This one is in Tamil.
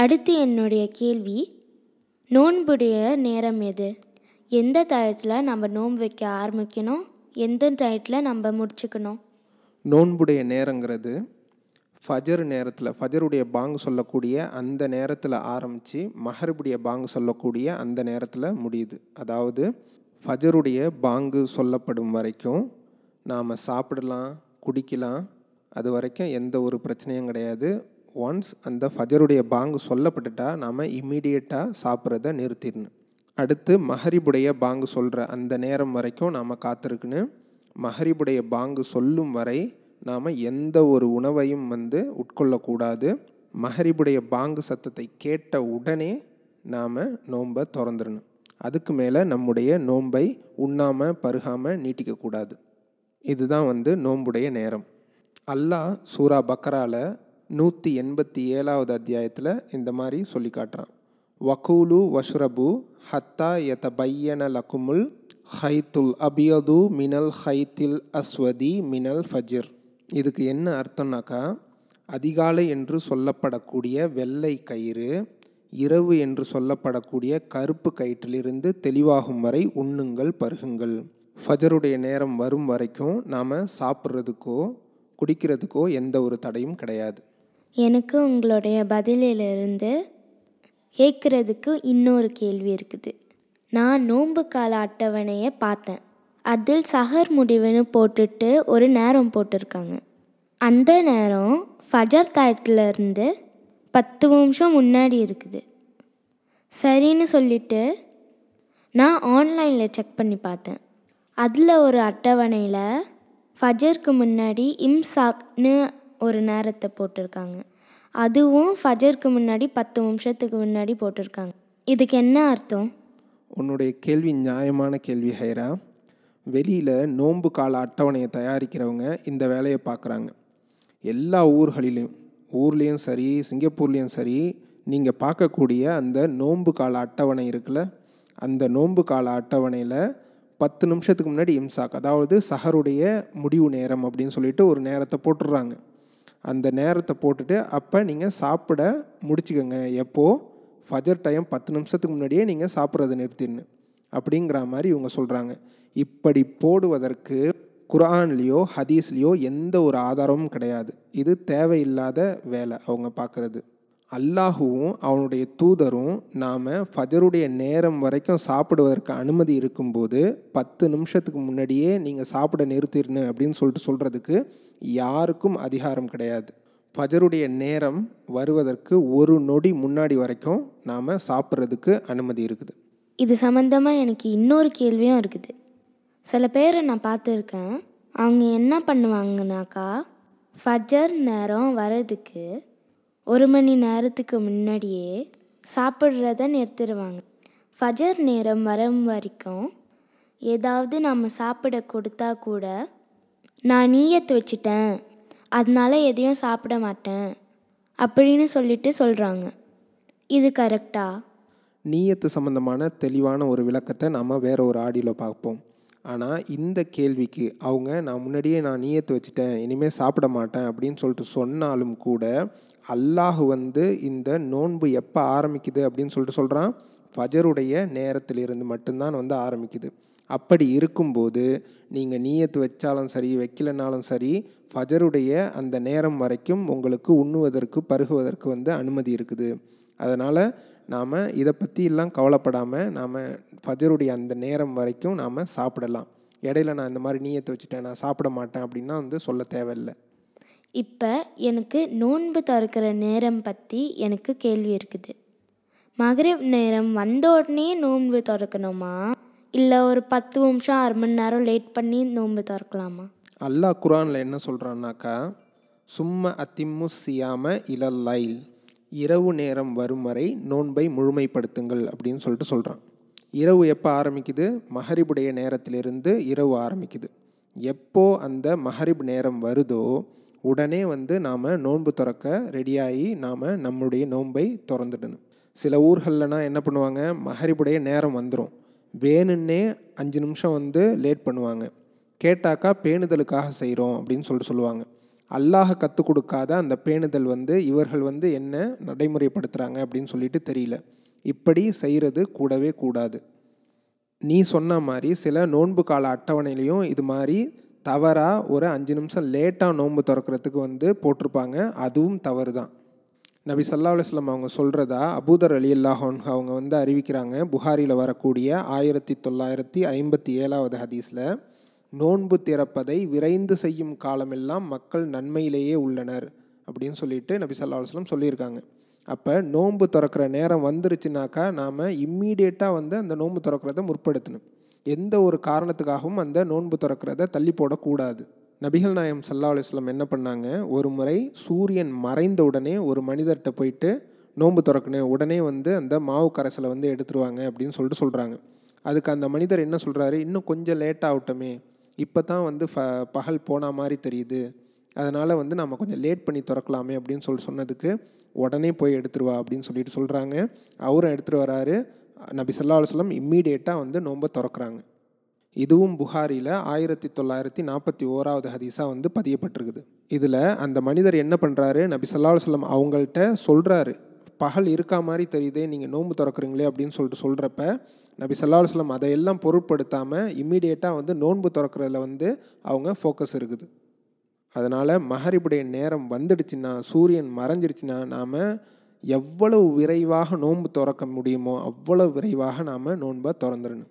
அடுத்து என்னுடைய கேள்வி நோன்புடைய நேரம் எது? எந்த டயத்தில் நம்ம நோன்பு வைக்க ஆரம்பிக்கணும்? எந்த டயத்தில் நம்ம முடிச்சுக்கணும்? நோன்புடைய நேரங்கிறது ஃபஜர் நேரத்தில் ஃபஜருடைய பாங்கு சொல்லக்கூடிய அந்த நேரத்தில் ஆரம்பித்து மஹரிபுடைய பாங்கு சொல்லக்கூடிய அந்த நேரத்தில் முடியுது. அதாவது ஃபஜருடைய பாங்கு சொல்லப்படும் வரைக்கும் நாம் சாப்பிடலாம் குடிக்கலாம். அது வரைக்கும் எந்த ஒரு பிரச்சனையும் கிடையாது. ஒன்ஸ் அந்த ஃபஜருடைய பாங்கு சொல்லப்பட்டுட்டா நாம் இம்மீடியட்டாக சாப்பிட்றத நிறுத்திடணும். அடுத்து மஹரிபுடைய பாங்கு சொல்கிற அந்த நேரம் வரைக்கும் நாம் காத்திருக்குன்னு மஹரிபுடைய பாங்கு சொல்லும் வரை நாம் எந்த ஒரு உணவையும் வந்து உட்கொள்ளக்கூடாது. மஹரிபுடைய பாங்கு சத்தத்தை கேட்ட உடனே நாம் நோன்பை திறந்துடணும். அதுக்கு மேலே நம்முடைய நோன்பை உண்ணாமல் பருகாமல் நீட்டிக்கக்கூடாது. இதுதான் வந்து நோன்புடைய நேரம். அல்லாஹ் சூரா பக்கரால நூற்றி எண்பத்தி ஏழாவது அத்தியாயத்தில் இந்த மாதிரி சொல்லி காட்டுறான். வக்கூலு வஷ்ரபு ஹத்தா எத பையன லக்குமுல் ஹைத்துல் அபியது மினல் ஹைத்தில் அஸ்வதி மினல் ஃபஜிர். இதுக்கு என்ன அர்த்தம்னாக்கா அதிகாலை என்று சொல்லப்படக்கூடிய வெள்ளை கயிறு இரவு என்று சொல்லப்படக்கூடிய கருப்பு கயிற்றிலிருந்து தெளிவாகும் வரை உண்ணுங்கள் பருகுங்கள். ஃபஜருடைய நேரம் வரும் வரைக்கும் நாம் சாப்பிட்றதுக்கோ குடிக்கிறதுக்கோ எந்த ஒரு தடையும் கிடையாது. எனக்கு உங்களுடைய பதிலிலிருந்து கேட்குறதுக்கு இன்னொரு கேள்வி இருக்குது. நான் நோன்பு கால அட்டவணையை பார்த்தேன். அதில் சஹர் முடிவுன்னு போட்டுட்டு ஒரு நேரம் போட்டிருக்காங்க. அந்த நேரம் ஃபஜர் தாயத்துலேருந்து பத்து நிமிஷம் முன்னாடி இருக்குது. சரின்னு சொல்லிட்டு நான் ஆன்லைனில் செக் பண்ணி பார்த்தேன். அதில் ஒரு அட்டவணையில் ஃபஜருக்கு முன்னாடி இம்சாக்னு ஒரு நேரத்தை போட்டிருக்காங்க. அதுவும் ஃபஜருக்கு முன்னாடி பத்து நிமிஷத்துக்கு முன்னாடி போட்டிருக்காங்க. இதுக்கு என்ன அர்த்தம்? உன்னுடைய கேள்வி நியாயமான கேள்வி ஹைரா. வெளியில் நோன்பு கால அட்டவணையை தயாரிக்கிறவங்க இந்த வேலையை பார்க்குறாங்க. எல்லா ஊர்களிலும் ஊர்லேயும் சரி சிங்கப்பூர்லேயும் சரி நீங்கள் பார்க்கக்கூடிய அந்த நோன்பு கால அட்டவணை இருக்குல்ல அந்த நோன்பு கால அட்டவணையில் பத்து நிமிஷத்துக்கு முன்னாடி இம்சாக் அதாவது சஹருடைய முடிவு நேரம் அப்படின்னு சொல்லிட்டு ஒரு நேரத்தை போட்டுடுறாங்க. அந்த நேரத்தை போட்டுட்டு அப்போ நீங்கள் சாப்பிட முடிச்சுக்கோங்க. எப்போது ஃபஜர் டைம் பத்து நிமிஷத்துக்கு முன்னாடியே நீங்கள் சாப்பிட்றத நிறுத்தின்னு. அப்படிங்கிற மாதிரி இவங்க சொல்கிறாங்க இப்படி போடுவதற்கு குரான்லேயோ ஹதீஸ்லேயோ எந்த ஒரு ஆதாரமும் கிடையாது. இது தேவையில்லாத வேலை அவங்க பார்க்குறது அல்லாஹுவும் அவனுடைய தூதரும் நாம் ஃபஜருடைய நேரம் வரைக்கும் சாப்பிடுவதற்கு அனுமதி இருக்கும்போது பத்து நிமிஷத்துக்கு முன்னாடியே நீங்கள் சாப்பிட நிறுத்திடணும் அப்படின்னு சொல்லிட்டு சொல்கிறதுக்கு யாருக்கும் அதிகாரம் கிடையாது. ஃபஜருடைய நேரம் வருவதற்கு ஒரு நொடி முன்னாடி வரைக்கும் நாம் சாப்பிட்றதுக்கு அனுமதி இருக்குது. இது சம்மந்தமாக எனக்கு இன்னொரு கேள்வியும் இருக்குது. சில பேரை நான் பார்த்துருக்கேன். அவங்க என்ன பண்ணுவாங்கனாக்கா ஃபஜர் நேரம் வர்றதுக்கு ஒரு மணி நேரத்துக்கு முன்னாடியே சாப்பிட்றத நிறுத்திடுவாங்க. ஃபஜர் நேரம் வரும் வரைக்கும் ஏதாவது நம்ம சாப்பிட கொடுத்தா கூட நான் நீயத்து வச்சிட்டேன். அதனால எதையும் சாப்பிட மாட்டேன். அப்படின்னு சொல்லிட்டு சொல்கிறாங்க இது கரெக்டா? நீயத்து சம்பந்தமான தெளிவான ஒரு விளக்கத்தை நாம் வேற ஒரு ஆடியோவில் பார்ப்போம். ஆனால் இந்த கேள்விக்கு அவங்க நான் முன்னாடியே நான் நீயத்து வச்சுட்டேன் இனிமேல் சாப்பிட மாட்டேன் அப்படின்னு சொல்லிட்டு சொன்னாலும் கூட அல்லாஹ் வந்து இந்த நோன்பு எப்போ ஆரம்பிக்குது அப்படின்னு சொல்லிட்டு சொல்கிறான் ஃபஜருடைய நேரத்திலிருந்து மட்டும்தான் வந்து ஆரம்பிக்குது. அப்படி இருக்கும்போது நீங்கள் நீயத்து வச்சாலும் சரி வைக்கலனாலும் சரி ஃபஜருடைய அந்த நேரம் வரைக்கும் உங்களுக்கு உண்ணுவதற்கு பருகுவதற்கு வந்து அனுமதி இருக்குது. அதனால் நாம் இதை பற்றி எல்லாம் கவலைப்படாமல் நாம் ஃபஜருடைய அந்த நேரம் வரைக்கும் நாம் சாப்பிடலாம். இடையில நான் இந்த மாதிரி நீயத்தை வச்சுட்டேன் நான் சாப்பிட மாட்டேன் அப்படின்னா வந்து சொல்ல தேவையில்லை. இப்போ எனக்கு நோன்பு திறக்கிற நேரம் பற்றி எனக்கு கேள்வி இருக்குது. மகரிப் நேரம் வந்த உடனே நோன்பு திறக்கணுமா? இல்லை ஒரு பத்து நிமிஷம் அரை மணி நேரம் லேட் பண்ணி நோன்பு திறக்கலாமா? அல்லாஹ் குரானில் என்ன சொல்கிறான்னாக்கா சும்ம அத்திம்மு சியாம இலல்லைல் இரவு நேரம் வரும் வரை நோன்பை முழுமைப்படுத்துங்கள் அப்படின்னு சொல்லிட்டு சொல்கிறான் இரவு எப்போ ஆரம்பிக்குது? மஹரிபுடைய நேரத்திலிருந்து இரவு ஆரம்பிக்குது. எப்போ அந்த மஹரிப் நேரம் வருதோ உடனே வந்து நாம் நோன்பு திறக்க ரெடியாகி நாம் நம்முடைய நோன்பை திறந்துடணும். சில ஊர்கள்லனா என்ன பண்ணுவாங்க? மஹரிபுடைய நேரம் வந்துடும் வேணுன்னே அஞ்சு நிமிஷம் வந்து லேட் பண்ணுவாங்க. கேட்டாக்கா பேணுதலுக்காக செய்கிறோம் அப்படின்னு சொல்லிட்டு சொல்லுவாங்க. அல்லாஹ் கற்றுக் கொடுக்காத அந்த பேணுதல் வந்து இவர்கள் வந்து என்ன நடைமுறைப்படுத்துகிறாங்க அப்படின்னு சொல்லிட்டு தெரியல. இப்படி செய்கிறது கூடவே கூடாது. நீ சொன்ன மாதிரி சில நோன்பு கால அட்டவணையிலையும் இது மாதிரி தவறாக ஒரு அஞ்சு நிமிஷம் லேட்டாக நோன்பு திறக்கிறதுக்கு வந்து போட்டிருப்பாங்க. அதுவும் தவறு தான் நபி சல்லா அலுவலாம் அவங்க சொல்கிறதா அபூதர் அலி அல்லாஹன் அவங்க வந்து அறிவிக்கிறாங்க. புகாரியில் வரக்கூடிய ஆயிரத்தி தொள்ளாயிரத்தி ஐம்பத்தி ஏழாவது ஹதீஸில் நோன்பு திறப்பதை விரைந்து செய்யும் காலமெல்லாம் மக்கள் நன்மையிலேயே உள்ளனர் அப்படின்னு சொல்லிட்டு நபி சல்லா அலுவலம் சொல்லியிருக்காங்க. அப்போ நோன்பு திறக்கிற நேரம் வந்துருச்சுனாக்கா நாம் இம்மீடியட்டாக வந்து அந்த நோன்பு திறக்கிறத முற்படுத்தணும். எந்த ஒரு காரணத்துக்காகவும் அந்த நோன்பு திறக்கிறத தள்ளி போடக்கூடாது. நபிகள் நாயம் சல்லா அலுவலம் என்ன பண்ணாங்க? ஒரு முறை சூரியன் மறைந்த உடனே ஒரு மனிதர்கிட்ட போயிட்டு நோன்பு திறக்கணும் உடனே வந்து அந்த மாவு கரைசலை வந்து எடுத்துருவாங்க அப்படின்னு சொல்லிட்டு சொல்கிறாங்க அதுக்கு அந்த மனிதர் என்ன சொல்கிறாரு இன்னும் கொஞ்சம் லேட் ஆகட்டுமே. இப்போ தான் வந்து ஃப பகல் போன மாதிரி தெரியுது. அதனால் வந்து நம்ம கொஞ்சம் லேட் பண்ணி திறக்கலாமே அப்படின்னு சொல்லி சொன்னதுக்கு உடனே போய் எடுத்துருவா அப்படின்னு சொல்லிட்டு சொல்கிறாங்க அவரும் எடுத்துகிட்டு வராரு. நபி சொல்லா அலுவலம் இம்மீடியேட்டாக வந்து நோன்பை திறக்கிறாங்க. இதுவும் புகாரியில் ஆயிரத்தி தொள்ளாயிரத்தி நாற்பத்தி ஓராவது ஹதீஸாக வந்து பதியப்பட்டிருக்குது. இதில் அந்த மனிதர் என்ன பண்ணுறாரு நபி சொல்லா அலுவலம் அவங்கள்ட்ட சொல்கிறாரு பகல் இருக்கா மாதிரி தெரியுதே நீங்கள் நோன்பு திறக்கிறீங்களே அப்படின்னு சொல்லிட்டு சொல்கிறப்ப நபி சல்லா அலுவலம் அதையெல்லாம் பொருட்படுத்தாமல் இம்மீடியட்டாக வந்து நோன்பு திறக்கிறதுல வந்து அவங்க ஃபோக்கஸ் இருக்குது. அதனால் மகரிபுடைய நேரம் வந்துடுச்சுன்னா சூரியன் மறைஞ்சிருச்சுன்னா நாம் எவ்வளவு விரைவாக நோன்பு திறக்க முடியுமோ அவ்வளோ விரைவாக நாம் நோன்பை திறந்துடணும்.